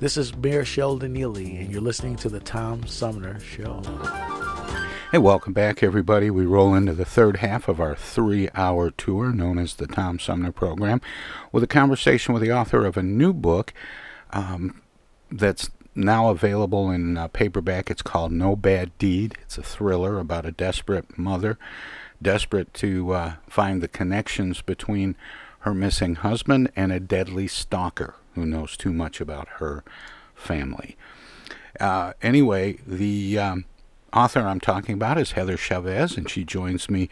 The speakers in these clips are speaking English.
This is Mayor Sheldon Neeley, and you're listening to the Tom Sumner Show. Hey, welcome back, everybody. We roll into the third half of our three hour tour known as the Tom Sumner Program with a conversation with the author of a new book um, that's now available in uh, paperback. It's called No Bad Deed. It's a thriller about a desperate mother, desperate to uh, find the connections between her missing husband and a deadly stalker who knows too much about her family. Uh, anyway, the um, author I'm talking about is Heather Chavez, and she joins me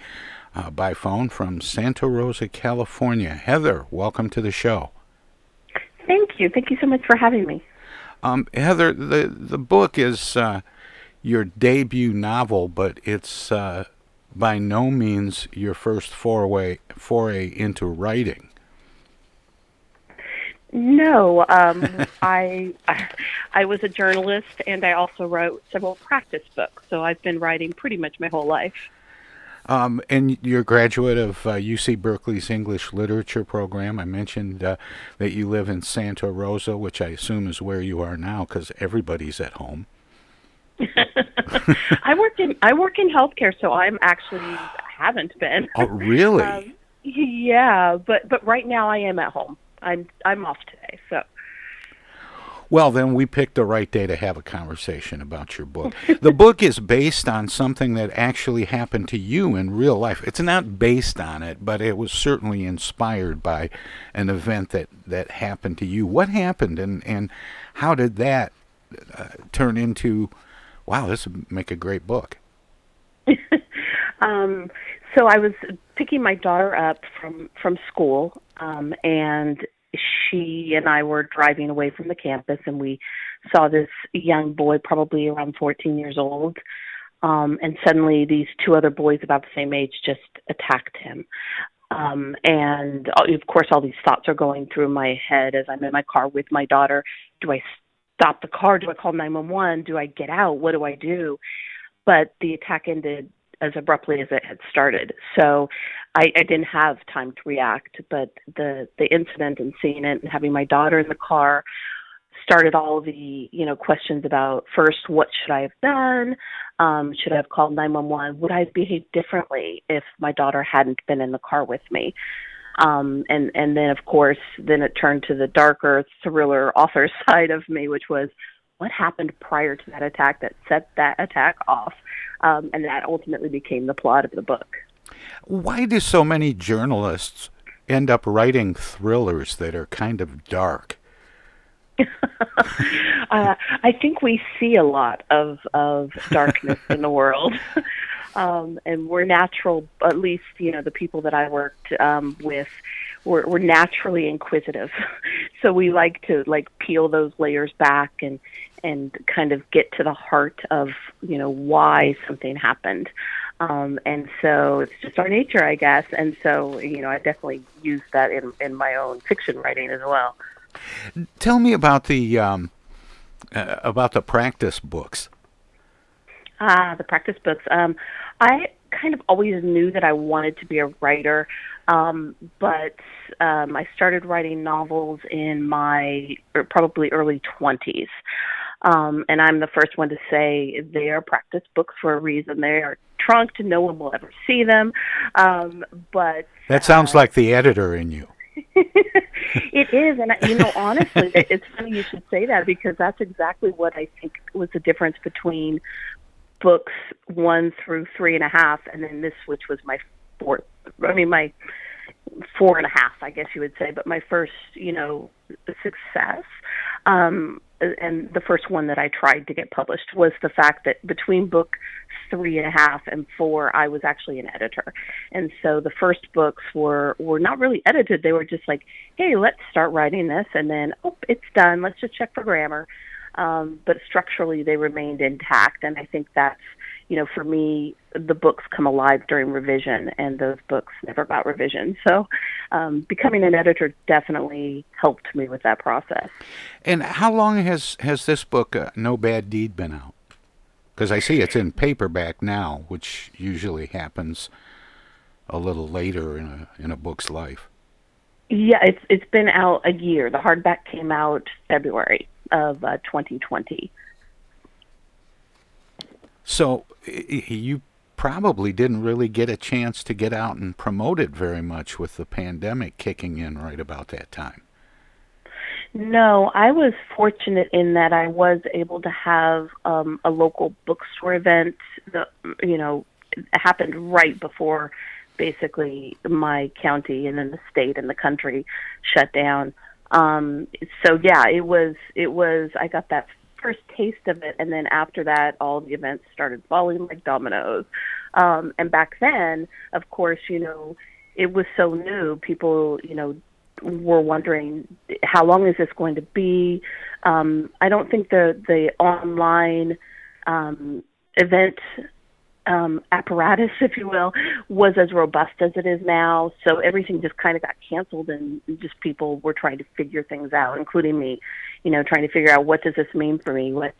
uh, by phone from Santa Rosa, California. Heather, welcome to the show. Thank you. Thank you so much for having me. Um, Heather, the the book is uh, your debut novel, but it's uh, by no means your first foray foray into writing. No, um, I I was a journalist and I also wrote several practice books. So I've been writing pretty much my whole life. Um, and you're a graduate of uh, UC Berkeley's English Literature program. I mentioned uh, that you live in Santa Rosa, which I assume is where you are now, because everybody's at home. I work in I work in healthcare, so I'm actually haven't been. Oh, really? um, yeah, but but right now I am at home. I'm I'm off today, so. Well, then we picked the right day to have a conversation about your book. the book is based on something that actually happened to you in real life. It's not based on it, but it was certainly inspired by an event that, that happened to you. What happened, and, and how did that uh, turn into, wow, this would make a great book? um, so I was picking my daughter up from from school, um, and she and I were driving away from the campus, and we saw this young boy, probably around 14 years old, um, and suddenly these two other boys about the same age just attacked him. Um, and uh, of course, all these thoughts are going through my head as I'm in my car with my daughter. Do I stop the car? Do I call 911? Do I get out? What do I do? But the attack ended as abruptly as it had started. So I, I didn't have time to react. But the the incident and seeing it and having my daughter in the car started all the you know questions about first what should I have done? Um, should I have called 911? Would I have behaved differently if my daughter hadn't been in the car with me? Um, and and then of course then it turned to the darker thriller author side of me, which was what happened prior to that attack that set that attack off um, and that ultimately became the plot of the book. Why do so many journalists end up writing thrillers that are kind of dark? uh, I think we see a lot of of darkness in the world, um, and we're natural. At least you know the people that I worked um, with we're, we're naturally inquisitive, so we like to like peel those layers back and and kind of get to the heart of you know why something happened. Um, and so it's just our nature, I guess. And so, you know, I definitely use that in, in my own fiction writing as well. Tell me about the um, uh, about the practice books. Ah, the practice books. Um, I kind of always knew that I wanted to be a writer, um, but um, I started writing novels in my er, probably early twenties. Um, and I'm the first one to say they are practice books for a reason. They are trunked; no one will ever see them. Um, but that sounds uh, like the editor in you. it is, and you know, honestly, it's funny you should say that because that's exactly what I think was the difference between books one through three and a half, and then this, which was my fourth. I mean, my four and a half, I guess you would say, but my first, you know, success. Um, and the first one that I tried to get published was the fact that between book three and a half and four, I was actually an editor, and so the first books were were not really edited. They were just like, hey, let's start writing this, and then oh, it's done. Let's just check for grammar. Um, but structurally, they remained intact, and I think that's you know, for me, the books come alive during revision, and those books never got revision. So, um, becoming an editor definitely helped me with that process. And how long has has this book, uh, No Bad Deed, been out? Because I see it's in paperback now, which usually happens a little later in a in a book's life. Yeah, it's it's been out a year. The hardback came out February of uh, 2020. So you probably didn't really get a chance to get out and promote it very much with the pandemic kicking in right about that time. No, I was fortunate in that I was able to have um, a local bookstore event. You know, happened right before basically my county and then the state and the country shut down. Um, so yeah, it was it was I got that first taste of it, and then after that, all the events started falling like dominoes. Um, and back then, of course, you know, it was so new. People, you know, were wondering how long is this going to be. Um, I don't think the the online um, event um, apparatus, if you will, was as robust as it is now. So everything just kind of got canceled, and just people were trying to figure things out, including me. You know, trying to figure out what does this mean for me. What,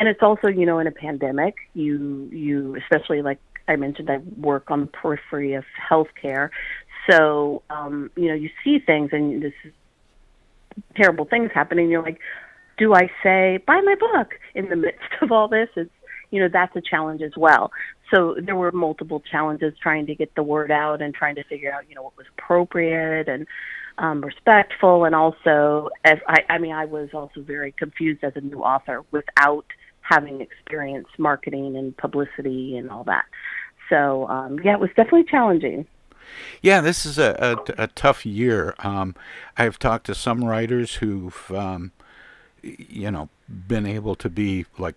and it's also, you know, in a pandemic, you you especially like I mentioned, I work on the periphery of healthcare, so um, you know, you see things, and this is terrible things happening. You're like, do I say buy my book in the midst of all this? It's you know that's a challenge as well. So there were multiple challenges trying to get the word out and trying to figure out you know what was appropriate and um, respectful, and also as I, I mean I was also very confused as a new author without having experience marketing and publicity and all that. So um, yeah, it was definitely challenging. Yeah, this is a, a, a tough year. Um, I've talked to some writers who've, um, you know, been able to be like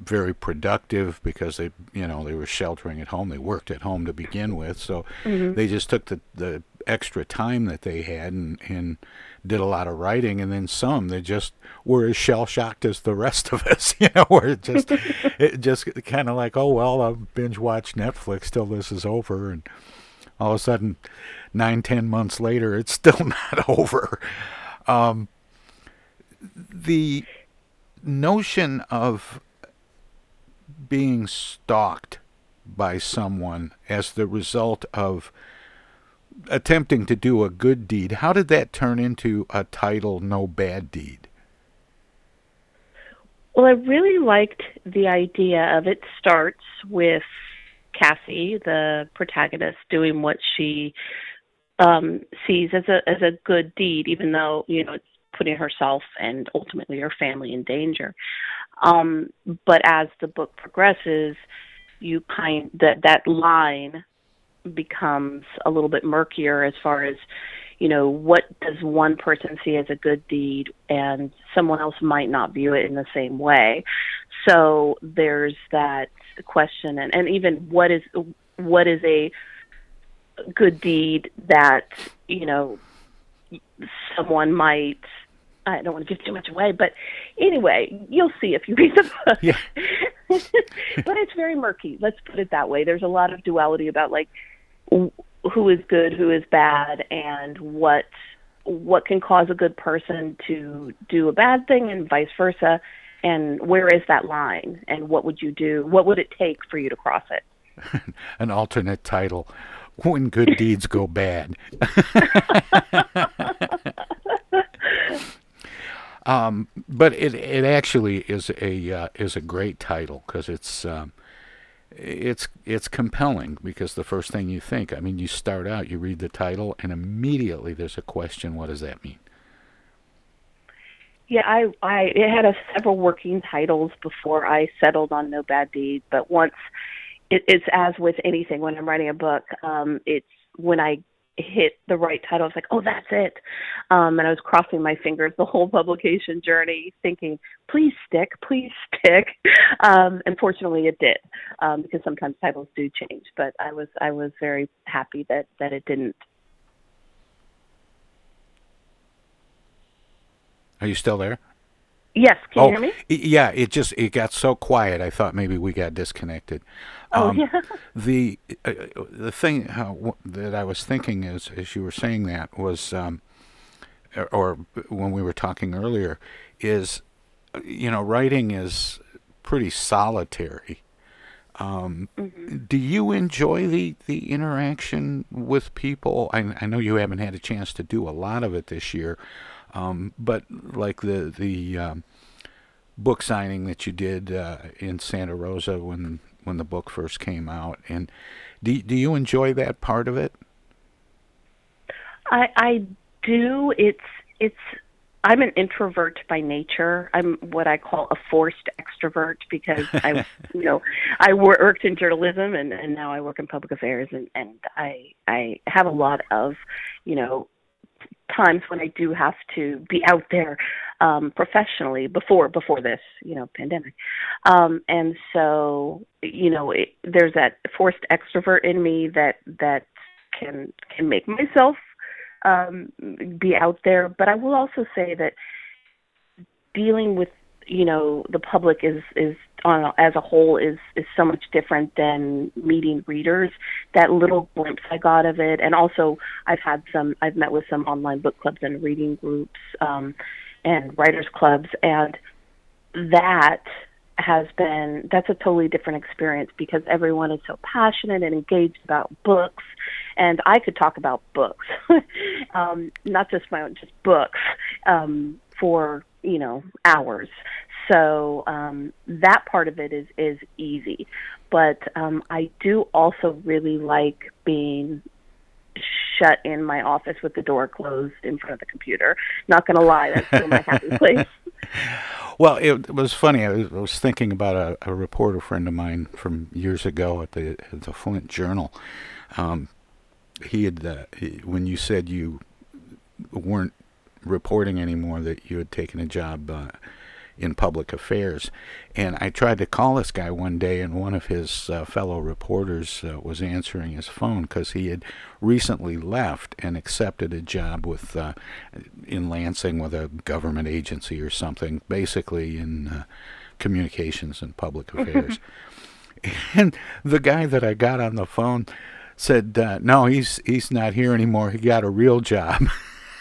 very productive because they you know they were sheltering at home they worked at home to begin with so mm-hmm. they just took the the extra time that they had and, and did a lot of writing. And then some they just were as shell shocked as the rest of us you know where it just it just kind of like oh well I'll binge watch Netflix till this is over. And all of a sudden nine ten months later it's still not over. Um, the notion of being stalked by someone as the result of attempting to do a good deed. How did that turn into a title, No Bad Deed? Well, I really liked the idea of it starts with Cassie, the protagonist, doing what she um, sees as a as a good deed, even though you know it's putting herself and ultimately her family in danger. Um, but as the book progresses, you kind that that line becomes a little bit murkier as far as you know, what does one person see as a good deed and someone else might not view it in the same way. So there's that question and, and even what is what is a good deed that, you know, someone might I don't want to give too much away, but anyway, you'll see if you read the book. Yeah. but it's very murky. Let's put it that way. There's a lot of duality about like who is good, who is bad, and what what can cause a good person to do a bad thing, and vice versa. And where is that line? And what would you do? What would it take for you to cross it? An alternate title: When Good Deeds Go Bad. Um, but it it actually is a uh, is a great title because it's um, it's it's compelling because the first thing you think, I mean, you start out, you read the title, and immediately there's a question. What does that mean? Yeah, I I it had a, several working titles before I settled on No Bad Deed, but once it, it's as with anything when I'm writing a book, um, it's when I hit the right title. I was like, oh, that's it. Um, and I was crossing my fingers the whole publication journey, thinking, please stick, please stick. Um, and fortunately, it did, um, because sometimes titles do change. But I was I was very happy that that it didn't. Are you still there? Yes, can oh, you hear me? Yeah, it just it got so quiet. I thought maybe we got disconnected. Oh um, yeah. The uh, the thing how, that I was thinking is, as you were saying that was, um, or when we were talking earlier, is, you know, writing is pretty solitary. Um, mm-hmm. Do you enjoy the, the interaction with people? I, I know you haven't had a chance to do a lot of it this year, um, but like the the um, book signing that you did uh, in Santa Rosa when when the book first came out, and do do you enjoy that part of it? I I do. It's it's I'm an introvert by nature. I'm what I call a forced extrovert because I, you know, I worked in journalism and and now I work in public affairs and and I I have a lot of, you know, times when I do have to be out there um, professionally before before this, you know, pandemic. Um, and so, you know, it, there's that forced extrovert in me that that can can make myself um, be out there. But I will also say that dealing with you know the public is is on as a whole is is so much different than meeting readers. That little glimpse i got of it and also i've had some i've met with some online book clubs and reading groups um and writers clubs and that has been that's a totally different experience because everyone is so passionate and engaged about books and I could talk about books. Um not just my own just books um for you know hours so um that part of it is is easy but um I do also really like being shut in my office with the door closed in front of the computer. Not going to lie, that's still my happy place. Well, it, was funny. I was, I was thinking about a, a, reporter friend of mine from years ago at the at the Flint Journal. Um, he had uh, he, when you said you weren't reporting anymore that you had taken a job uh, in public affairs. And I tried to call this guy one day, and one of his uh, fellow reporters uh, was answering his phone because he had recently left and accepted a job with uh, in Lansing with a government agency or something, basically in uh, communications and public affairs. and the guy that I got on the phone said, uh, "No, he's he's not here anymore. He got a real job."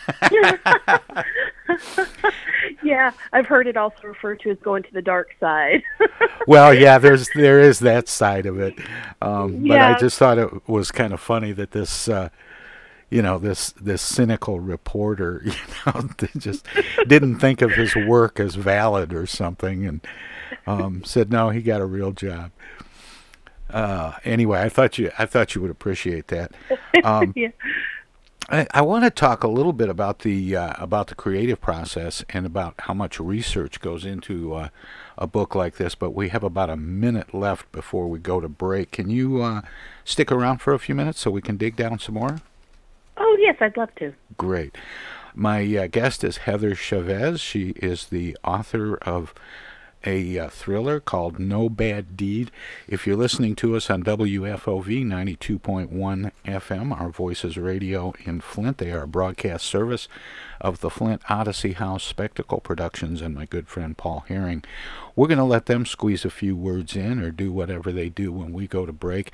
yeah, I've heard it also referred to as going to the dark side. well, yeah, there's there is that side of it, um, but yeah. I just thought it was kind of funny that this. Uh, you know this this cynical reporter you know just didn't think of his work as valid or something and um, said no he got a real job uh, anyway i thought you i thought you would appreciate that um, yeah. I, I want to talk a little bit about the uh, about the creative process and about how much research goes into uh, a book like this. But we have about a minute left before we go to break. Can you uh, stick around for a few minutes so we can dig down some more? Oh, yes, I'd love to. Great. My uh, guest is Heather Chavez. She is the author of a uh, thriller called No Bad Deed. If you're listening to us on WFOV 92.1 FM, our Voices Radio in Flint, they are a broadcast service of the Flint Odyssey House Spectacle Productions and my good friend Paul Herring. We're going to let them squeeze a few words in or do whatever they do when we go to break.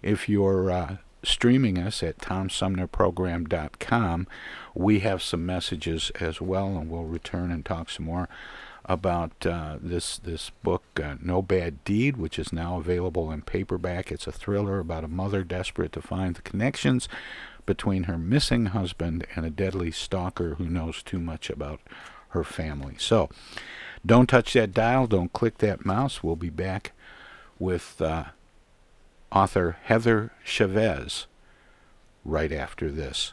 If you're uh, streaming us at tomsumnerprogram.com, we have some messages as well, and we'll return and talk some more about uh, this this book, uh, No Bad Deed, which is now available in paperback. It's a thriller about a mother desperate to find the connections between her missing husband and a deadly stalker who knows too much about her family. So, don't touch that dial. Don't click that mouse. We'll be back with uh, author Heather Chavez right after this.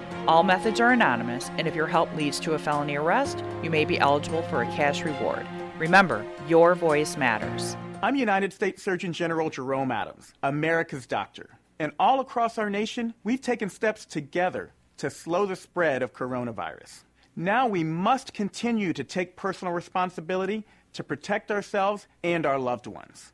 All methods are anonymous, and if your help leads to a felony arrest, you may be eligible for a cash reward. Remember, your voice matters. I'm United States Surgeon General Jerome Adams, America's doctor. And all across our nation, we've taken steps together to slow the spread of coronavirus. Now we must continue to take personal responsibility to protect ourselves and our loved ones.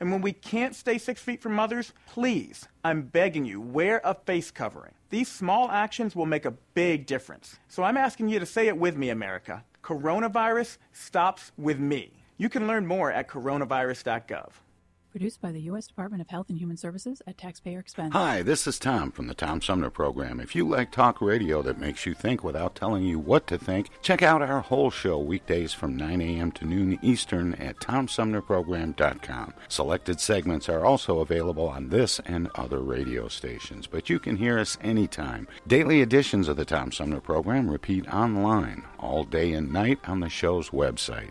and when we can't stay six feet from others, please, I'm begging you, wear a face covering. These small actions will make a big difference. So I'm asking you to say it with me, America. Coronavirus stops with me. You can learn more at coronavirus.gov. Produced by the U.S. Department of Health and Human Services at taxpayer expense. Hi, this is Tom from the Tom Sumner Program. If you like talk radio that makes you think without telling you what to think, check out our whole show weekdays from 9 a.m. to noon Eastern at TomSumnerProgram.com. Selected segments are also available on this and other radio stations, but you can hear us anytime. Daily editions of the Tom Sumner Program repeat online all day and night on the show's website.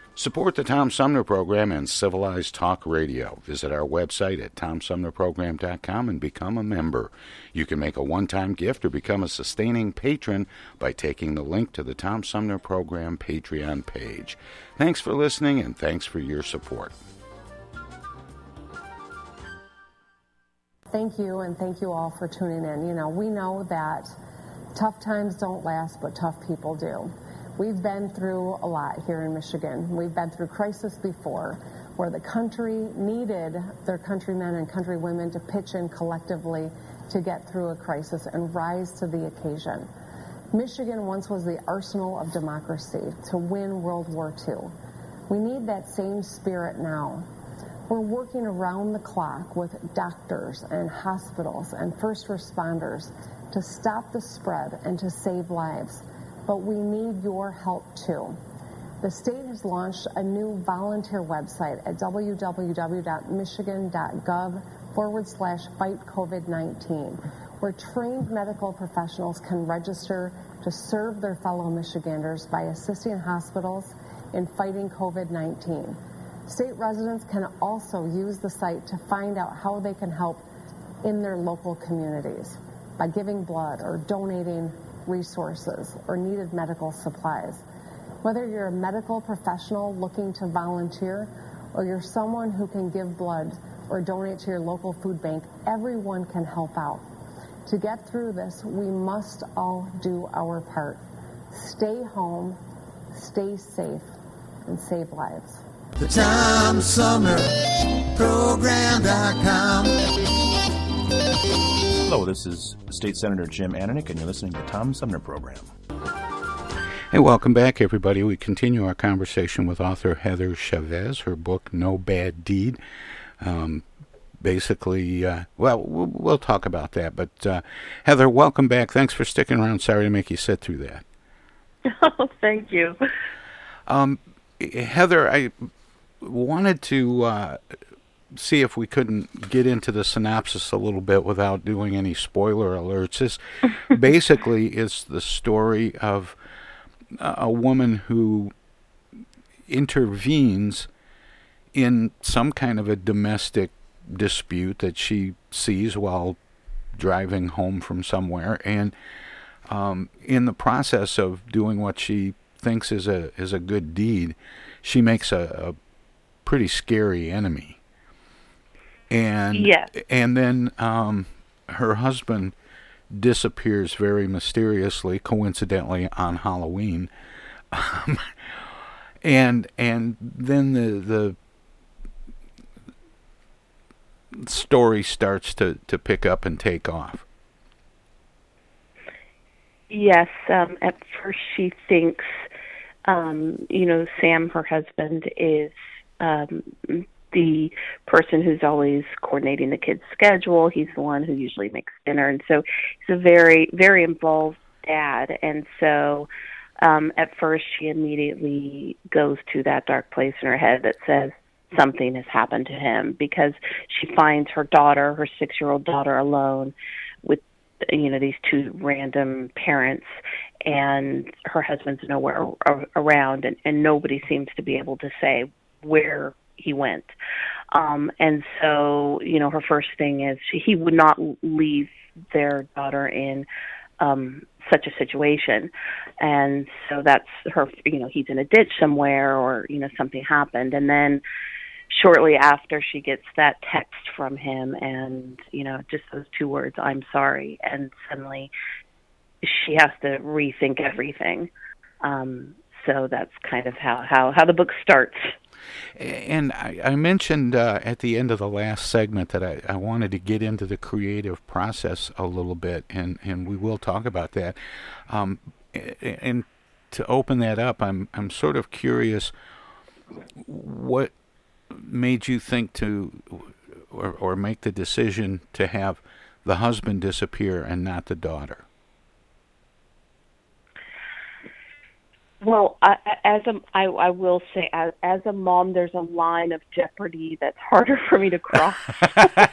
Support the Tom Sumner Program and Civilized Talk Radio. Visit our website at tomsumnerprogram.com and become a member. You can make a one time gift or become a sustaining patron by taking the link to the Tom Sumner Program Patreon page. Thanks for listening and thanks for your support. Thank you, and thank you all for tuning in. You know, we know that tough times don't last, but tough people do. We've been through a lot here in Michigan. We've been through crisis before where the country needed their countrymen and countrywomen to pitch in collectively to get through a crisis and rise to the occasion. Michigan once was the arsenal of democracy to win World War II. We need that same spirit now. We're working around the clock with doctors and hospitals and first responders to stop the spread and to save lives. But we need your help too. The state has launched a new volunteer website at www.michigan.gov forward slash fight COVID 19, where trained medical professionals can register to serve their fellow Michiganders by assisting hospitals in fighting COVID 19. State residents can also use the site to find out how they can help in their local communities by giving blood or donating resources or needed medical supplies. Whether you're a medical professional looking to volunteer or you're someone who can give blood or donate to your local food bank, everyone can help out. To get through this, we must all do our part. Stay home, stay safe, and save lives. The Tom Sumner Program.com. Hello, this is State Senator Jim Ananich, and you're listening to the Tom Sumner Program. Hey, welcome back, everybody. We continue our conversation with author Heather Chavez. Her book, No Bad Deed. Um, basically, uh, well, well, we'll talk about that. But uh, Heather, welcome back. Thanks for sticking around. Sorry to make you sit through that. Oh, thank you. Um, Heather, I wanted to uh, see if we couldn't get into the synopsis a little bit without doing any spoiler alerts. This basically is the story of a woman who intervenes in some kind of a domestic dispute that she sees while driving home from somewhere, and um, in the process of doing what she thinks is a is a good deed, she makes a, a pretty scary enemy. And Yes. and then um, her husband disappears very mysteriously, coincidentally on Halloween. Um, and and then the the story starts to, to pick up and take off. Yes, um, at first she thinks, um, you know, Sam, her husband, is um, the person who's always coordinating the kids' schedule. He's the one who usually makes dinner, and so he's a very, very involved dad. And so, um, at first, she immediately goes to that dark place in her head that says something has happened to him because she finds her daughter, her six-year-old daughter, alone with you know these two random parents and her husband's nowhere ar- around and, and nobody seems to be able to say where he went. Um and so you know her first thing is she, he would not leave their daughter in um such a situation. And so that's her you know he's in a ditch somewhere or you know something happened. And then shortly after she gets that text from him and you know just those two words i'm sorry and suddenly she has to rethink everything. Um so that's kind of how how how the book starts And I, I mentioned uh, at the end of the last segment that I, I wanted to get into the creative process a little bit, and, and we will talk about that. Um, and to open that up, I'm I'm sort of curious what made you think to or, or make the decision to have the husband disappear and not the daughter. Well I, as a I, I will say as, as a mom there's a line of jeopardy that's harder for me to cross.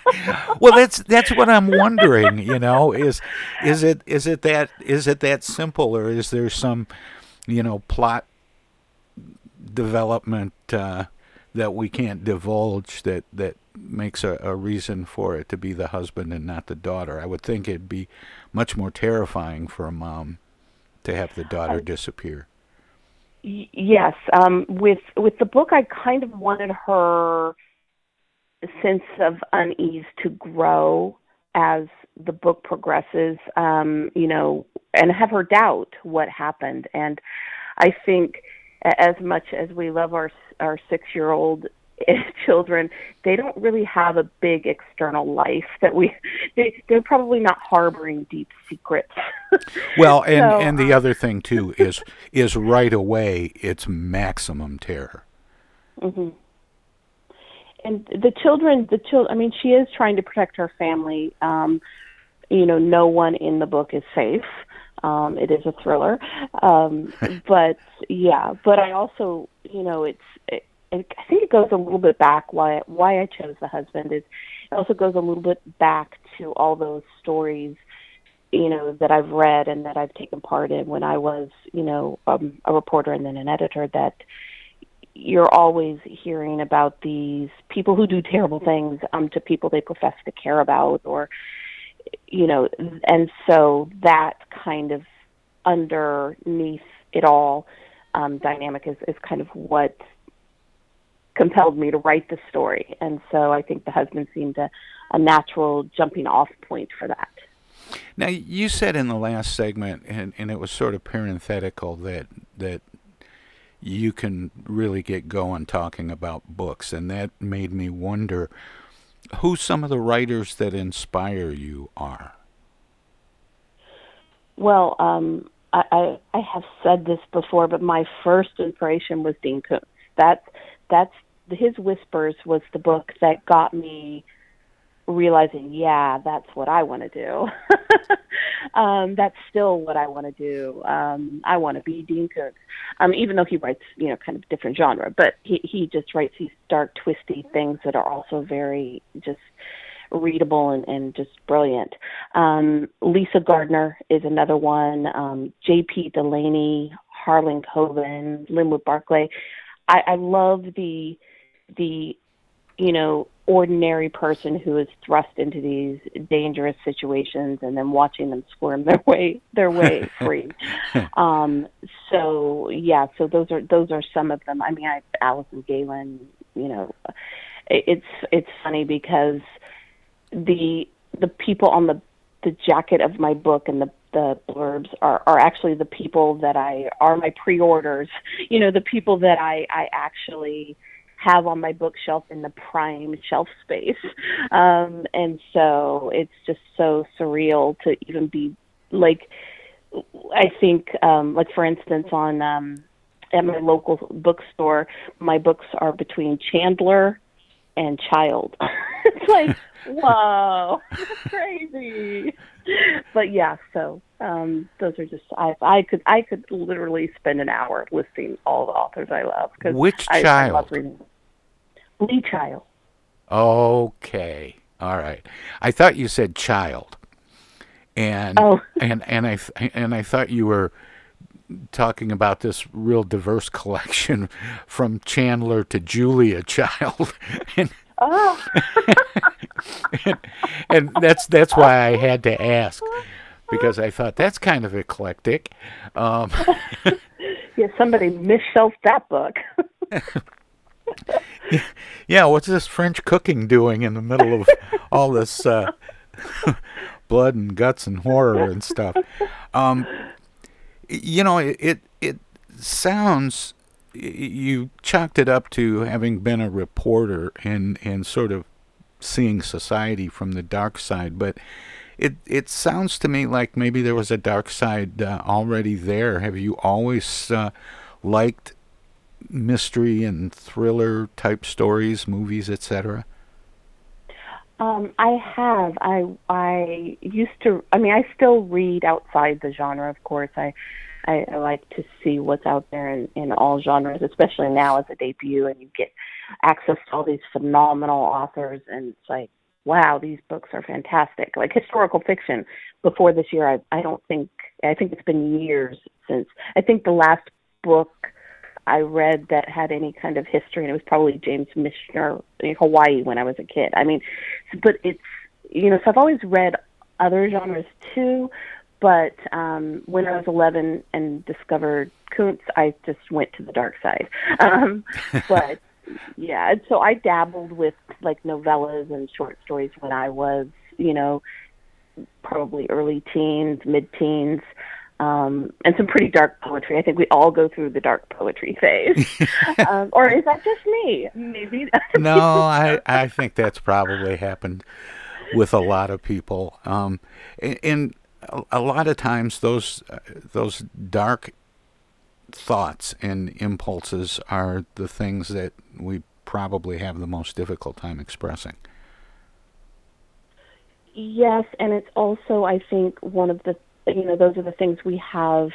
Well that's that's what i'm wondering you know is is it is it that is it that simple or is there some you know plot development uh, that we can't divulge that that makes a, a reason for it to be the husband and not the daughter? I would think it'd be much more terrifying for a mom to have the daughter disappear Yes um with with the book i kind of wanted her sense of unease to grow as the book progresses um you know and have her doubt what happened. And i think as much as we love our our 6 year old children they don't really have a big external life that we they, they're probably not harboring deep secrets well and So, and the other thing too is is right away it's maximum terror hmm And the children, the children. I mean, she is trying to protect her family. Um, you know, no one in the book is safe. Um, it is a thriller, um, but yeah. But I also, you know, it's. It, it, I think it goes a little bit back. Why why I chose the husband is it also goes a little bit back to all those stories you know that I've read and that I've taken part in when I was you know um, a reporter and then an editor that you're always hearing about these people who do terrible things um, to people they profess to care about or you know and so that kind of underneath it all um, dynamic is, is kind of what compelled me to write the story and so I think the husband seemed a, a natural jumping off point for that Now you said in the last segment, and, and it was sort of parenthetical that that you can really get going talking about books, and that made me wonder who some of the writers that inspire you are. Well, um, I, I I have said this before, but my first inspiration was Dean Koontz. That's that's his Whispers was the book that got me realizing, yeah, that's what I want to do. um, that's still what I want to do. Um, I want to be Dean Koontz, um, even though he writes, you know, kind of different genre. But he he just writes these dark, twisty things that are also very just readable and, and just brilliant. Um, Lisa Gardner is another one. Um, J.P. Delaney, Harlan Coben, Linwood Barclay. I, I love the the you know ordinary person who is thrust into these dangerous situations and then watching them squirm their way their way free. um, so yeah, so those are those are some of them. I mean, I Alison Gaylin. You know, it's it's funny because the the people on the the jacket of my book and the the blurbs are are actually the people that I are my pre-orders. You know, the people that I I actually have on my bookshelf in the prime shelf space. Um, and so it's just so surreal to even be like, I think, um, like for instance, on um, at my local bookstore, my books are between Chandler and Child. it's like, whoa, crazy. But yeah, so um, those are just I I could I could literally spend an hour listing all the authors I love because which I, child? I love reading. Lee Child. Okay, all right. I thought you said child, and oh. and and I and I thought you were talking about this real diverse collection from Chandler to Julia Child. and, oh. and, and that's that's why I had to ask because I thought that's kind of eclectic. Um, yeah, somebody misshelved that book. yeah, what's this French cooking doing in the middle of all this uh, blood and guts and horror and stuff? Um, you know, it, it sounds you chalked it up to having been a reporter and and sort of seeing society from the dark side, but it it sounds to me like maybe there was a dark side uh, already there. Have you always uh, liked mystery and thriller type stories, movies, etc.? Um, I have. I I used to. I mean, I still read outside the genre. Of course, I I, I like to see what's out there in, in all genres, especially now as a debut, and you get access to all these phenomenal authors, and it's like, wow, these books are fantastic. Like historical fiction. Before this year, I I don't think I think it's been years since. I think the last book I read that had any kind of history, and it was probably James Michener in Hawaii when I was a kid. I mean, but it's you know, so I've always read other genres too, but um, when I was 11 and discovered Koontz, I just went to the dark side. Um, but yeah, and so I dabbled with like novellas and short stories when I was, you know, probably early teens, mid teens um, and some pretty dark poetry. I think we all go through the dark poetry phase. um, or is that just me? Maybe. no, I I think that's probably happened with a lot of people. Um, and, and a lot of times those uh, those dark thoughts and impulses are the things that we probably have the most difficult time expressing. Yes, and it's also I think one of the you know those are the things we have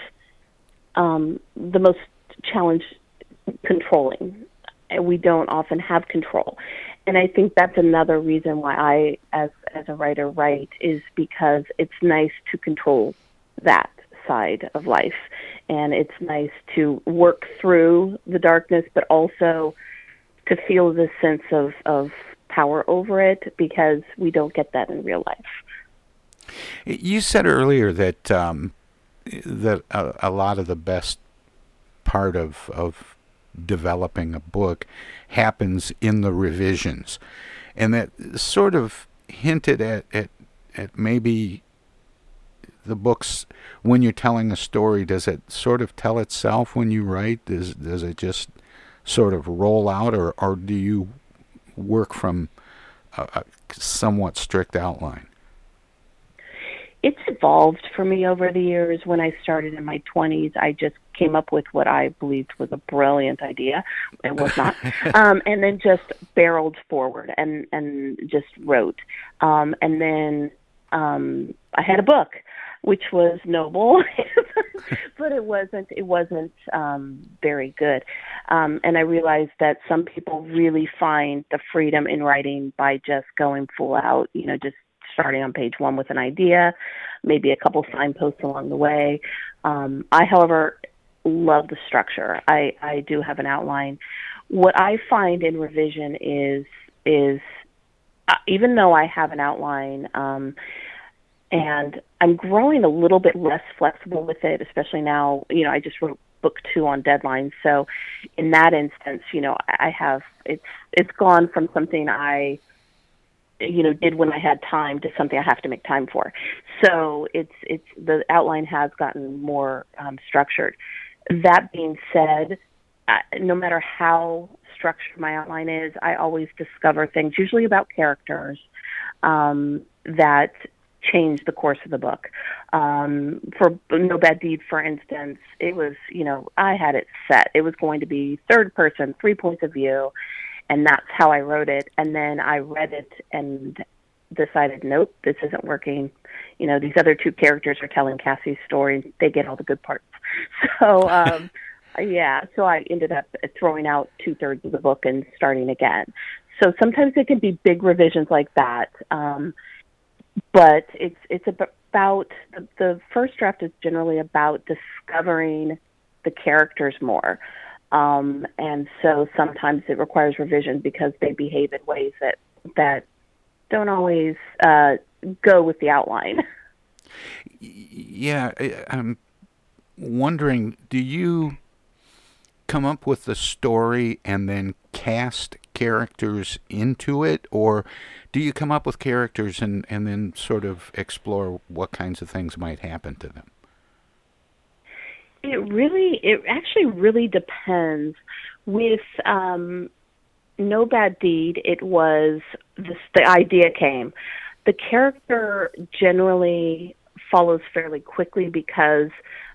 um, the most challenge controlling. And we don't often have control, and I think that's another reason why I, as as a writer, write is because it's nice to control that side of life, and it's nice to work through the darkness, but also to feel this sense of of power over it because we don't get that in real life. You said earlier that um, that a, a, lot of the best part of of developing a book happens in the revisions, and that sort of hinted at at, at maybe the books when you're telling a story does it sort of tell itself when you write? Does does it just sort of roll out or or do you work from a, a somewhat strict outline it's evolved for me over the years. When I started in my 20s, I just came up with what I believed was a brilliant idea. It was not, um, and then just barreled forward and and just wrote. Um, and then um, I had a book, which was noble, but it wasn't it wasn't um, very good. Um, and I realized that some people really find the freedom in writing by just going full out. You know, just starting on page one with an idea, maybe a couple signposts along the way. Um, I, however, love the structure. I, I do have an outline. What I find in revision is is uh, even though I have an outline, um, and I'm growing a little bit less flexible with it, especially now. You know, I just wrote book two on deadline, so in that instance, you know, I have it's it's gone from something I you know did when I had time to something I have to make time for. So it's it's the outline has gotten more um, structured. That being said, uh, no matter how structured my outline is, I always discover things, usually about characters, um, that change the course of the book. Um, for No Bad Deed, for instance, it was, you know, I had it set. It was going to be third person, three points of view and that's how I wrote it. And then I read it and decided, nope, this isn't working. You know, these other two characters are telling Cassie's story; they get all the good parts. So, um, yeah, so I ended up throwing out two thirds of the book and starting again. So sometimes it can be big revisions like that, um, but it's it's about the, the first draft is generally about discovering the characters more. Um, and so sometimes it requires revision because they behave in ways that that don't always uh, go with the outline. Yeah, I'm wondering, do you come up with the story and then cast characters into it, or do you come up with characters and, and then sort of explore what kinds of things might happen to them? It really, it actually really depends. With um, No Bad Deed, it was this, the idea came. The character generally follows fairly quickly because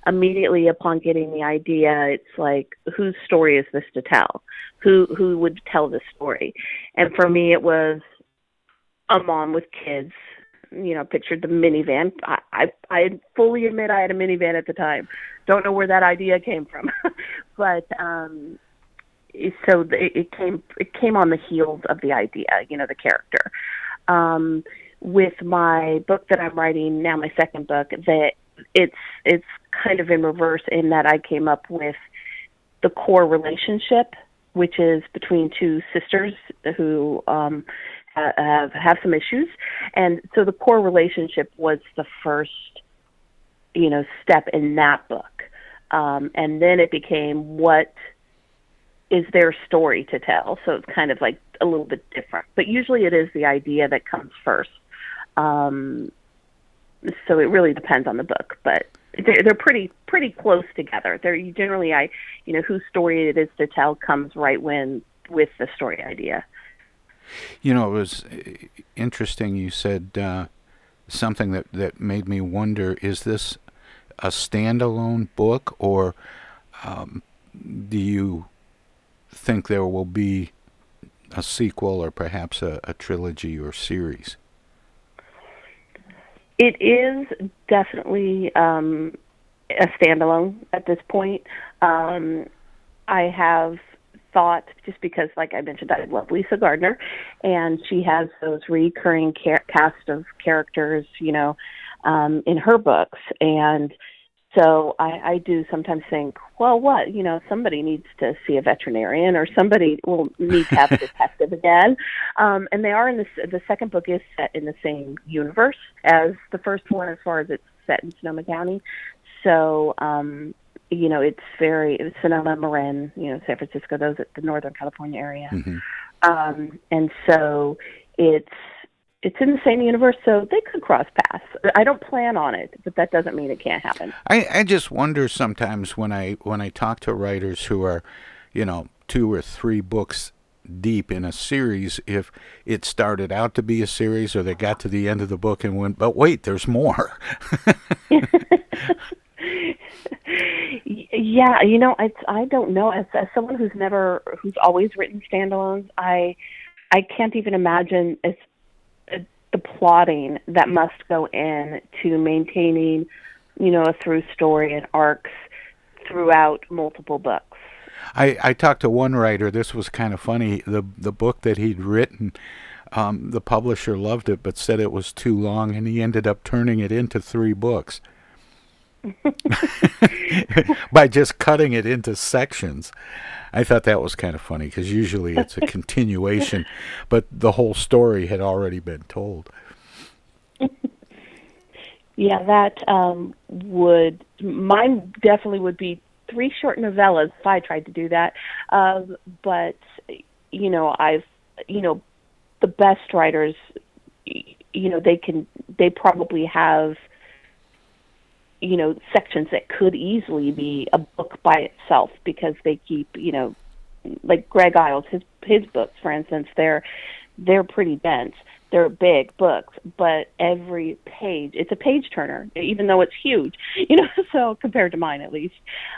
immediately upon getting the idea, it's like, whose story is this to tell? Who who would tell this story? And for me, it was a mom with kids you know, pictured the minivan. I, I I fully admit I had a minivan at the time. Don't know where that idea came from, but um, so it, it came it came on the heels of the idea, you know, the character. Um, with my book that I'm writing now, my second book, that it's it's kind of in reverse in that I came up with the core relationship, which is between two sisters who um, have have some issues, and so the core relationship was the first, you know, step in that book, um, and then it became what is their story to tell. So it's kind of like a little bit different, but usually it is the idea that comes first. Um, so it really depends on the book, but they're, they're pretty pretty close together. They're generally I, you know, whose story it is to tell comes right when with the story idea. You know, it was interesting. You said uh, something that, that made me wonder is this a standalone book, or um, do you think there will be a sequel or perhaps a, a trilogy or series? It is definitely um, a standalone at this point. Um, I have thought just because like i mentioned i love lisa gardner and she has those recurring ca- cast of characters you know um in her books and so I, I do sometimes think, well, what you know, somebody needs to see a veterinarian, or somebody will need to have a detective again. Um, and they are in the the second book is set in the same universe as the first one, as far as it's set in Sonoma County. So um, you know, it's very it was Sonoma, Marin, you know, San Francisco, those at the Northern California area. Mm-hmm. Um, and so it's it's in the same universe, so they could cross paths. I don't plan on it, but that doesn't mean it can't happen. I, I just wonder sometimes when I when I talk to writers who are, you know, two or three books deep in a series if it started out to be a series or they got to the end of the book and went but wait there's more yeah you know it's i don't know as, as someone who's never who's always written standalones i i can't even imagine as uh, the plotting that must go in to maintaining you know a through story and arcs throughout multiple books I, I talked to one writer. This was kind of funny. The the book that he'd written, um, the publisher loved it, but said it was too long, and he ended up turning it into three books by just cutting it into sections. I thought that was kind of funny because usually it's a continuation, but the whole story had already been told. Yeah, that um, would mine definitely would be three short novellas if I tried to do that. Um, but you know, I've you know, the best writers, you know, they can they probably have you know sections that could easily be a book by itself because they keep you know like Greg Iles his his books for instance they're they're pretty dense they're big books, but every page it's a page turner, even though it's huge, you know. So compared to mine, at least,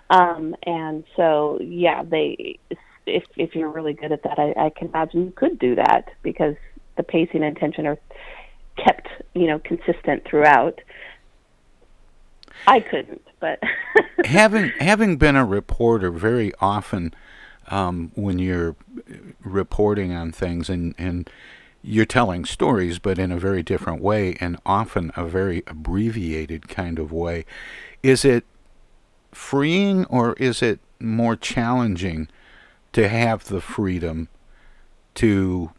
um, and so yeah, they if if you're really good at that, I, I can imagine you could do that because the pacing and tension are kept, you know, consistent throughout. I couldn't, but having having been a reporter, very often um, when you're reporting on things and and you're telling stories, but in a very different way, and often a very abbreviated kind of way. Is it freeing or is it more challenging to have the freedom to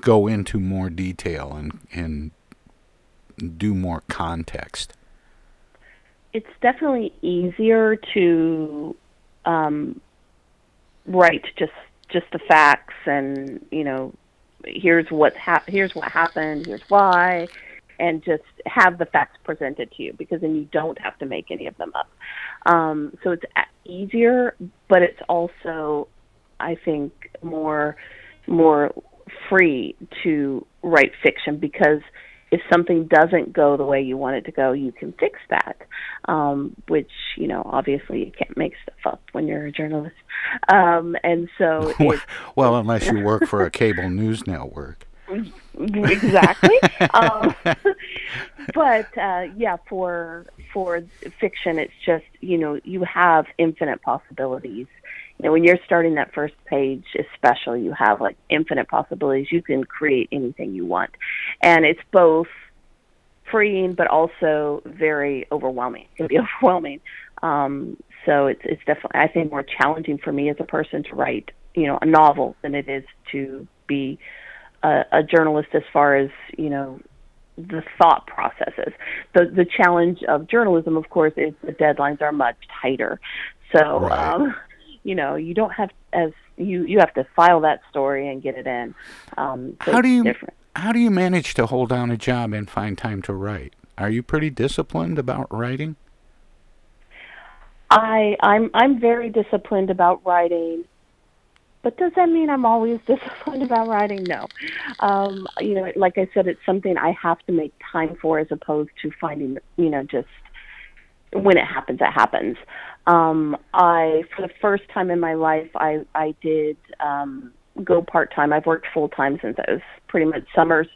go into more detail and, and do more context? It's definitely easier to um, write just just the facts and you know here's what hap- here's what happened, here's why, and just have the facts presented to you because then you don't have to make any of them up. Um, so it's easier, but it's also, I think, more more free to write fiction because if something doesn't go the way you want it to go, you can fix that. Um, which you know, obviously, you can't make stuff up when you're a journalist. Um, and so, well, unless you work for a cable news network. exactly. um, but uh, yeah, for for fiction, it's just you know you have infinite possibilities you know, when you're starting that first page, especially, you have like infinite possibilities. You can create anything you want, and it's both freeing but also very overwhelming. It can be overwhelming. Um, so it's it's definitely I think more challenging for me as a person to write you know a novel than it is to be a, a journalist as far as you know the thought processes. The the challenge of journalism, of course, is the deadlines are much tighter. So right. um, you know you don't have as you you have to file that story and get it in. Um, so how do you different. how do you manage to hold down a job and find time to write? Are you pretty disciplined about writing? I I'm I'm very disciplined about writing. But does that mean I'm always disciplined about writing? No. Um, you know, like I said, it's something I have to make time for as opposed to finding, you know, just when it happens, it happens. Um, I, for the first time in my life, I, I did um, go part time. I've worked full time since I was pretty much summers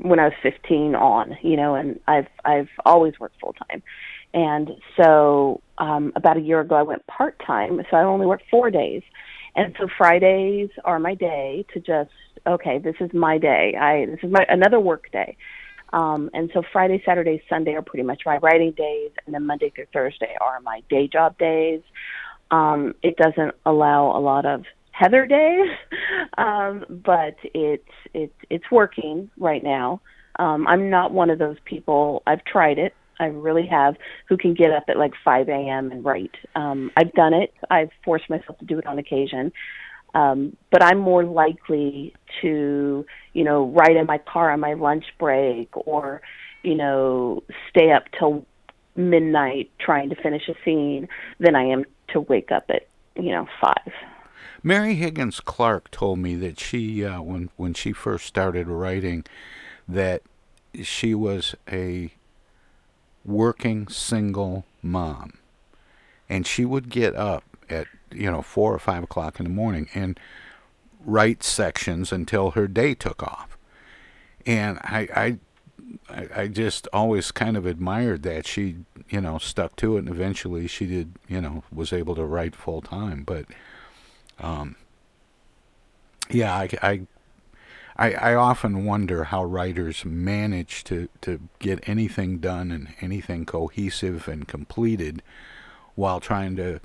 when I was 15 on, you know, and I've I've always worked full time. And so um, about a year ago, I went part time. So I only work four days, and so Fridays are my day to just okay, this is my day. I this is my another work day. Um, and so Friday, Saturday, Sunday are pretty much my writing days, and then Monday through Thursday are my day job days. Um, it doesn't allow a lot of Heather days, um, but it's it's it's working right now. Um, I'm not one of those people. I've tried it. I really have. Who can get up at like 5 a.m. and write? Um, I've done it. I've forced myself to do it on occasion. Um, but I'm more likely to, you know, ride in my car on my lunch break or, you know, stay up till midnight trying to finish a scene than I am to wake up at, you know, five. Mary Higgins Clark told me that she, uh, when when she first started writing, that she was a working single mom, and she would get up at you know four or five o'clock in the morning and write sections until her day took off, and I I I just always kind of admired that she you know stuck to it and eventually she did you know was able to write full time, but um, yeah, I, I, I, I often wonder how writers manage to, to get anything done and anything cohesive and completed while trying to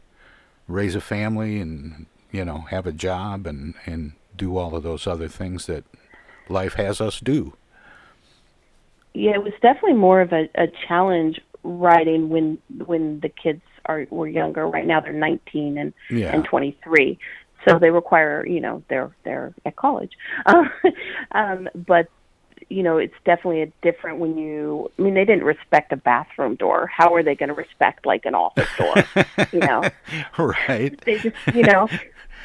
raise a family and you know have a job and and do all of those other things that life has us do. Yeah, it was definitely more of a, a challenge writing when when the kids are were younger. Right now they're 19 and Yeah. and 23, so they require you know they're they're at college. Uh, um, but you know it's definitely a different when you. I mean they didn't respect a bathroom door. How are they going to respect like an office door? you know, right. they just you know.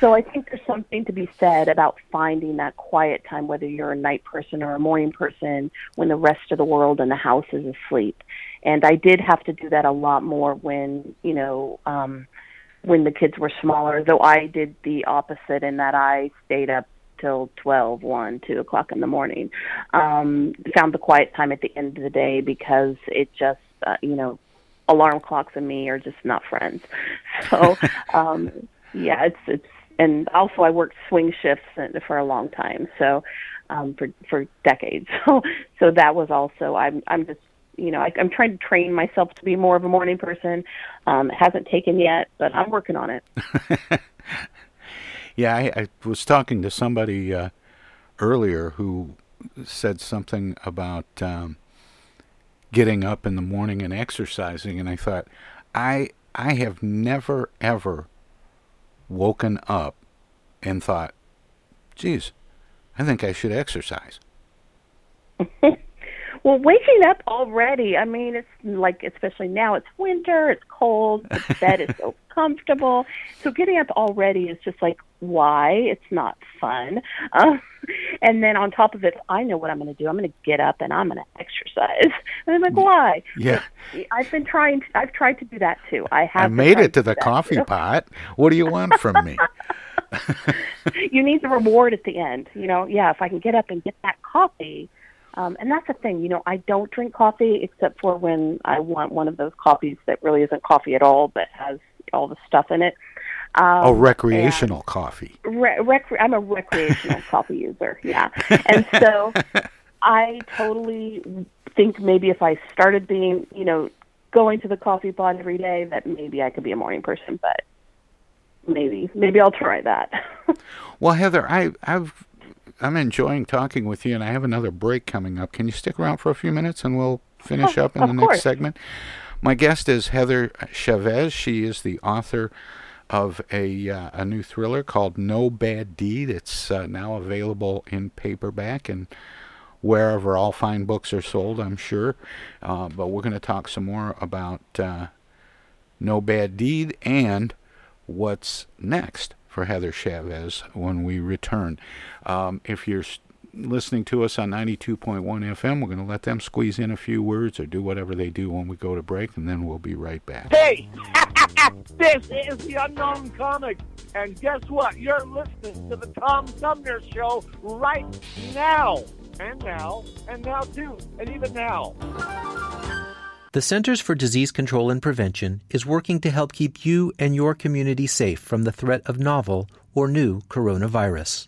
So I think there's something to be said about finding that quiet time, whether you're a night person or a morning person, when the rest of the world and the house is asleep. And I did have to do that a lot more when you know um, when the kids were smaller. Though I did the opposite in that I stayed up till twelve, one, two o'clock in the morning. Um, found the quiet time at the end of the day because it just uh, you know alarm clocks and me are just not friends. So um, yeah, it's it's and also I worked swing shifts for a long time, so um, for for decades. So so that was also I'm I'm just you know I, I'm trying to train myself to be more of a morning person. Um, it hasn't taken yet, but I'm working on it. Yeah, I, I was talking to somebody uh, earlier who said something about um, getting up in the morning and exercising, and I thought, I I have never ever woken up and thought, geez, I think I should exercise. Well, waking up already, I mean, it's like, especially now, it's winter, it's cold, the bed is so comfortable. So getting up already is just like, why? It's not fun. Uh, and then on top of it, I know what I'm going to do. I'm going to get up and I'm going to exercise. And I'm like, why? Yeah. I've been trying, to, I've tried to do that too. I have I made it to the coffee too. pot. What do you want from me? you need the reward at the end. You know, yeah, if I can get up and get that coffee. Um, and that's the thing, you know, I don't drink coffee except for when I want one of those coffees that really isn't coffee at all, but has all the stuff in it. Um, oh, recreational coffee. Re- rec- I'm a recreational coffee user, yeah. And so I totally think maybe if I started being, you know, going to the coffee pot every day, that maybe I could be a morning person, but maybe, maybe I'll try that. Well, Heather, I, I've I'm enjoying talking with you, and I have another break coming up. Can you stick around for a few minutes, and we'll finish Oh, up in the next course. segment? My guest is Heather Chavez. She is the author of a uh, a new thriller called No Bad Deed. It's uh, now available in paperback and wherever all fine books are sold, I'm sure. Uh, but we're going to talk some more about uh, No Bad Deed and what's next for Heather Chavez when we return. Um, if you're listening to us on 92.1 FM, we're going to let them squeeze in a few words or do whatever they do when we go to break, and then we'll be right back. Hey, this is the Unknown Comic, and guess what? You're listening to the Tom Sumner Show right now, and now, and now too, and even now. The Centers for Disease Control and Prevention is working to help keep you and your community safe from the threat of novel or new coronavirus.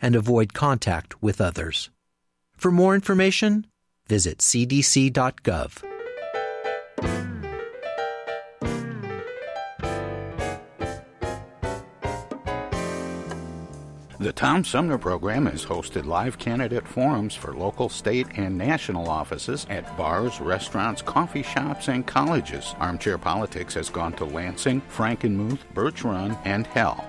and avoid contact with others. For more information, visit cdc.gov. The Tom Sumner program has hosted live candidate forums for local, state, and national offices at bars, restaurants, coffee shops, and colleges. Armchair Politics has gone to Lansing, Frankenmuth, Birch Run, and Hell.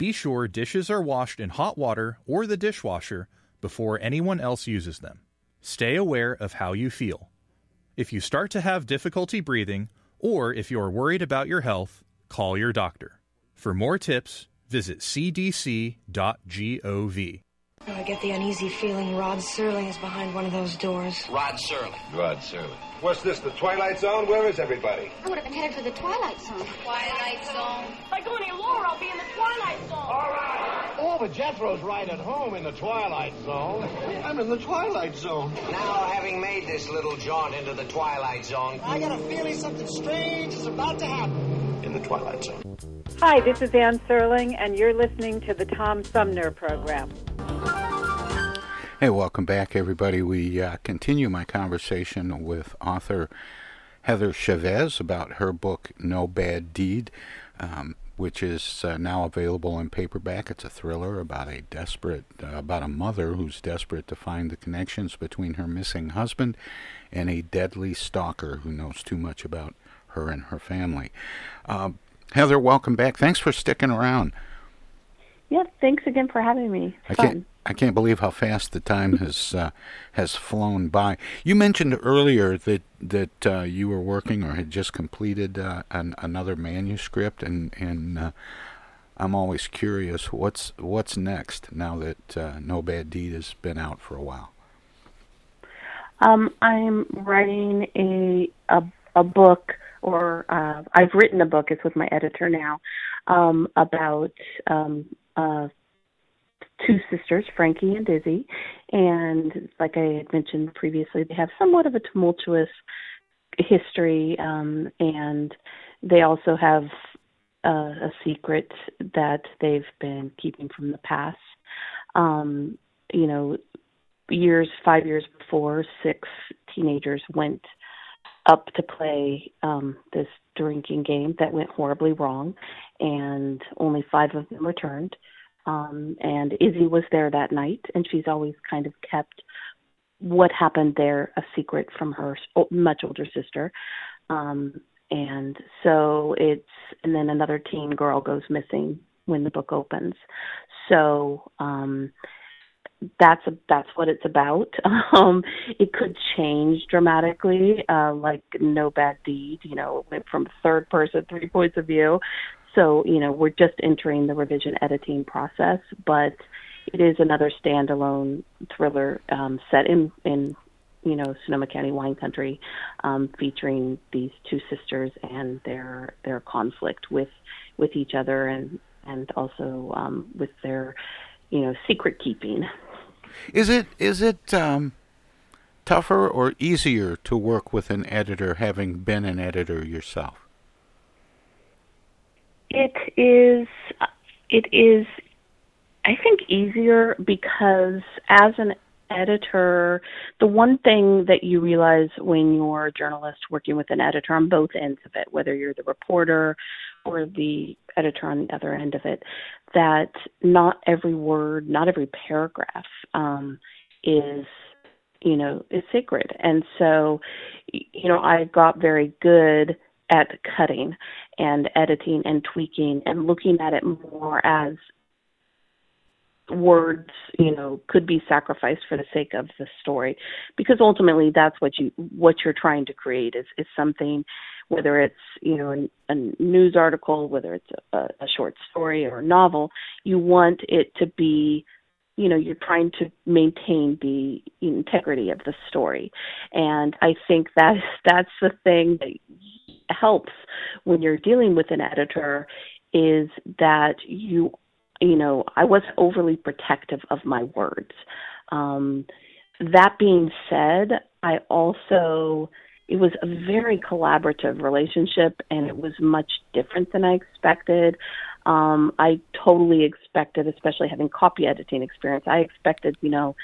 Be sure dishes are washed in hot water or the dishwasher before anyone else uses them. Stay aware of how you feel. If you start to have difficulty breathing, or if you're worried about your health, call your doctor. For more tips, visit cdc.gov. I get the uneasy feeling Rod Serling is behind one of those doors. Rod Serling. Rod Serling. What's this, the Twilight Zone? Where is everybody? I would have been headed for the Twilight Zone. Twilight Zone. By going any lower, I'll be in the Twilight Zone. All right. Oh, but Jethro's right at home in the Twilight Zone. I'm in the Twilight Zone. Now, having made this little jaunt into the Twilight Zone, I got a feeling something strange is about to happen. In the Twilight Zone. Hi, this is Anne Serling, and you're listening to the Tom Sumner Program. Hey, welcome back, everybody. We uh, continue my conversation with author Heather Chavez about her book No Bad Deed, um, which is uh, now available in paperback. It's a thriller about a desperate, uh, about a mother who's desperate to find the connections between her missing husband and a deadly stalker who knows too much about her and her family. Uh, Heather, welcome back. Thanks for sticking around. Yeah, thanks again for having me. I Fun. can't. I can't believe how fast the time has uh, has flown by. You mentioned earlier that that uh, you were working or had just completed uh, an, another manuscript, and and uh, I'm always curious what's what's next now that uh, No Bad Deed has been out for a while. Um, I'm writing a a, a book, or uh, I've written a book. It's with my editor now um, about um, uh, two sisters, Frankie and Izzy, and like I had mentioned previously, they have somewhat of a tumultuous history, um, and they also have uh, a secret that they've been keeping from the past. Um, you know, years, five years before, six teenagers went up to play um, this drinking game that went horribly wrong, and only five of them returned. Um, and Izzy was there that night, and she's always kind of kept what happened there a secret from her much older sister. Um, and so it's, and then another teen girl goes missing when the book opens. So, um, that's a, that's what it's about. Um, it could change dramatically, uh, like No Bad Deed. You know, went from third person, three points of view. So you know, we're just entering the revision editing process, but it is another standalone thriller um, set in in you know Sonoma County wine country, um, featuring these two sisters and their their conflict with with each other and and also um, with their you know secret keeping. Is it is it um, tougher or easier to work with an editor, having been an editor yourself? It is. It is. I think easier because as an editor, the one thing that you realize when you're a journalist working with an editor on both ends of it, whether you're the reporter or the editor on the other end of it, that not every word, not every paragraph um, is you know is sacred and so you know i got very good at cutting and editing and tweaking and looking at it more as words you know could be sacrificed for the sake of the story. Because ultimately that's what you what you're trying to create is is something whether it's you know a, a news article whether it's a, a short story or a novel you want it to be you know you're trying to maintain the integrity of the story and i think that that's the thing that helps when you're dealing with an editor is that you you know, I wasn't overly protective of my words. Um, that being said, I also it was a very collaborative relationship and it was much different than I expected. Um, I totally expected, especially having copy editing experience, I expected, you know,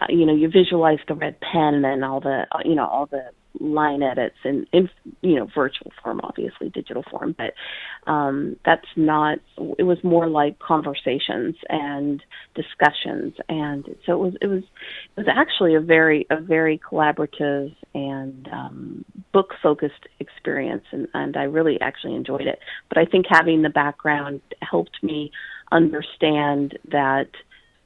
uh, you know, you visualize the red pen and all the, uh, you know, all the line edits and in you know virtual form obviously digital form but um that's not it was more like conversations and discussions. And so it was it was it was actually a very a very collaborative and um book focused experience and and I really actually enjoyed it. But I think having the background helped me understand that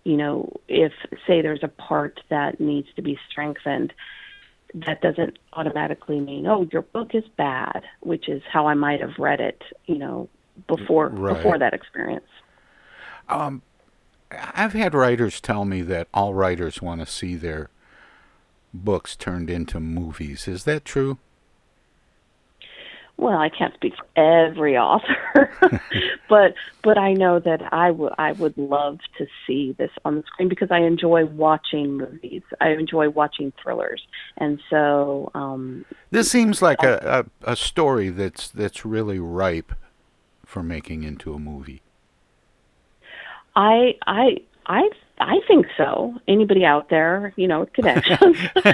you know if say there's a part that needs to be strengthened that doesn't automatically mean oh your book is bad which is how i might have read it you know before right. before that experience. Um i've had writers tell me that all writers want to see their books turned into movies. Is that true well, I can't speak for every author, but but I know that I would I would love to see this on the screen because I enjoy watching movies. I enjoy watching thrillers, and so um, this seems like a, a a story that's that's really ripe for making into a movie. I I I I think so. Anybody out there, you know, connections.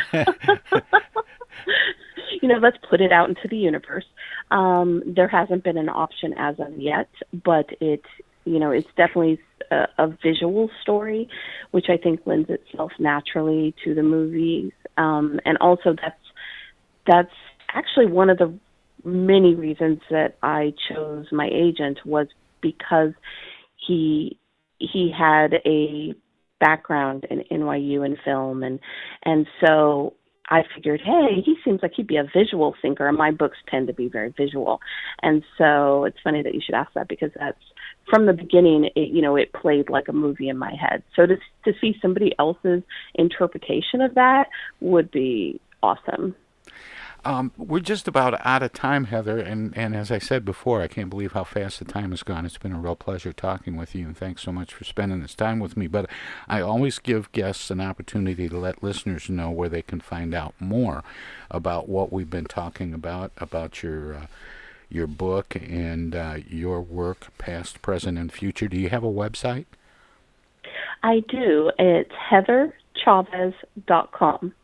you know, let's put it out into the universe. Um, there hasn't been an option as of yet, but it, you know, it's definitely a, a visual story, which I think lends itself naturally to the movies. Um, and also, that's that's actually one of the many reasons that I chose my agent was because he he had a background in NYU in film and and so I figured, hey, he seems like he'd be a visual thinker, and my books tend to be very visual. And so it's funny that you should ask that because that's from the beginning. It, you know, it played like a movie in my head. So to to see somebody else's interpretation of that would be awesome. Um, we're just about out of time, Heather. And, and as I said before, I can't believe how fast the time has gone. It's been a real pleasure talking with you, and thanks so much for spending this time with me. But I always give guests an opportunity to let listeners know where they can find out more about what we've been talking about, about your. Uh, your book and uh, your work, past, present, and future. Do you have a website? I do. It's heatherchavez.com.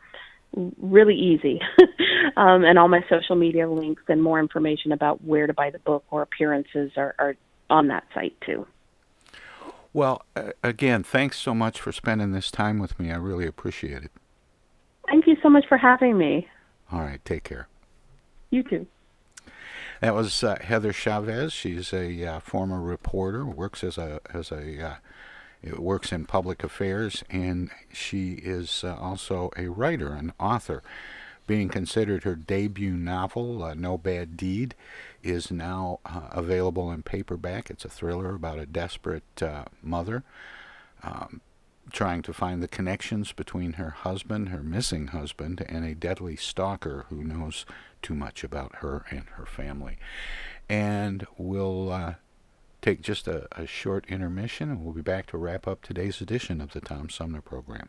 Really easy. um, and all my social media links and more information about where to buy the book or appearances are, are on that site too. Well, uh, again, thanks so much for spending this time with me. I really appreciate it. Thank you so much for having me. All right, take care. You too. That was uh, Heather Chavez. She's a uh, former reporter, works as a as a uh, works in public affairs, and she is uh, also a writer, an author. Being considered her debut novel, uh, No Bad Deed, is now uh, available in paperback. It's a thriller about a desperate uh, mother um, trying to find the connections between her husband, her missing husband, and a deadly stalker who knows too much about her and her family. And we'll uh, take just a, a short intermission, and we'll be back to wrap up today's edition of the Tom Sumner program.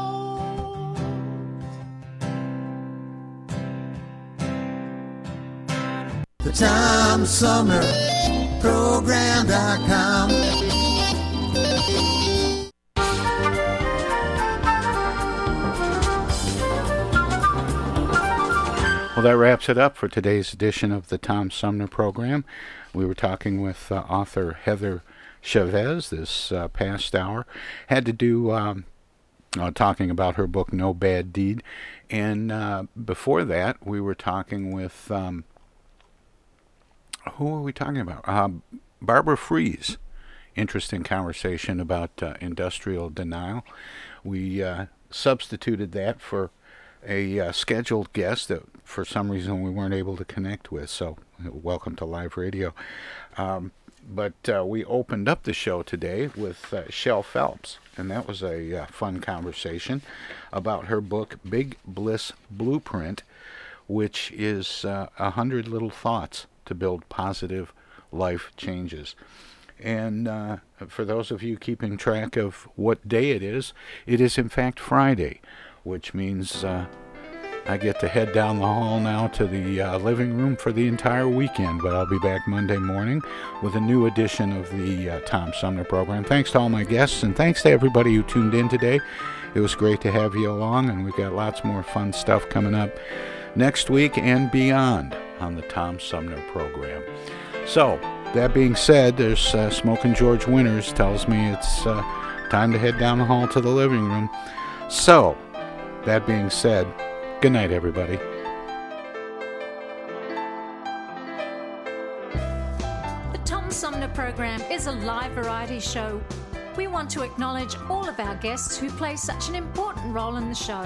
wraps it up for today's edition of the Tom Sumner program. We were talking with uh, author Heather Chavez this uh, past hour. Had to do um, uh, talking about her book No Bad Deed, and uh, before that, we were talking with um, who are we talking about? Um, Barbara Freese. Interesting conversation about uh, industrial denial. We uh, substituted that for a uh, scheduled guest that for some reason we weren't able to connect with. So, welcome to live radio. Um, but uh, we opened up the show today with uh, Shell Phelps, and that was a uh, fun conversation about her book, Big Bliss Blueprint, which is a hundred little thoughts to build positive life changes. And uh, for those of you keeping track of what day it is, it is in fact Friday, which means uh, I get to head down the hall now to the uh, living room for the entire weekend. But I'll be back Monday morning with a new edition of the uh, Tom Sumner program. Thanks to all my guests, and thanks to everybody who tuned in today. It was great to have you along, and we've got lots more fun stuff coming up next week and beyond on the Tom Sumner program. So, that being said, there's uh, Smoking George Winters tells me it's uh, time to head down the hall to the living room. So, that being said, good night, everybody. The Tom Sumner program is a live variety show. We want to acknowledge all of our guests who play such an important role in the show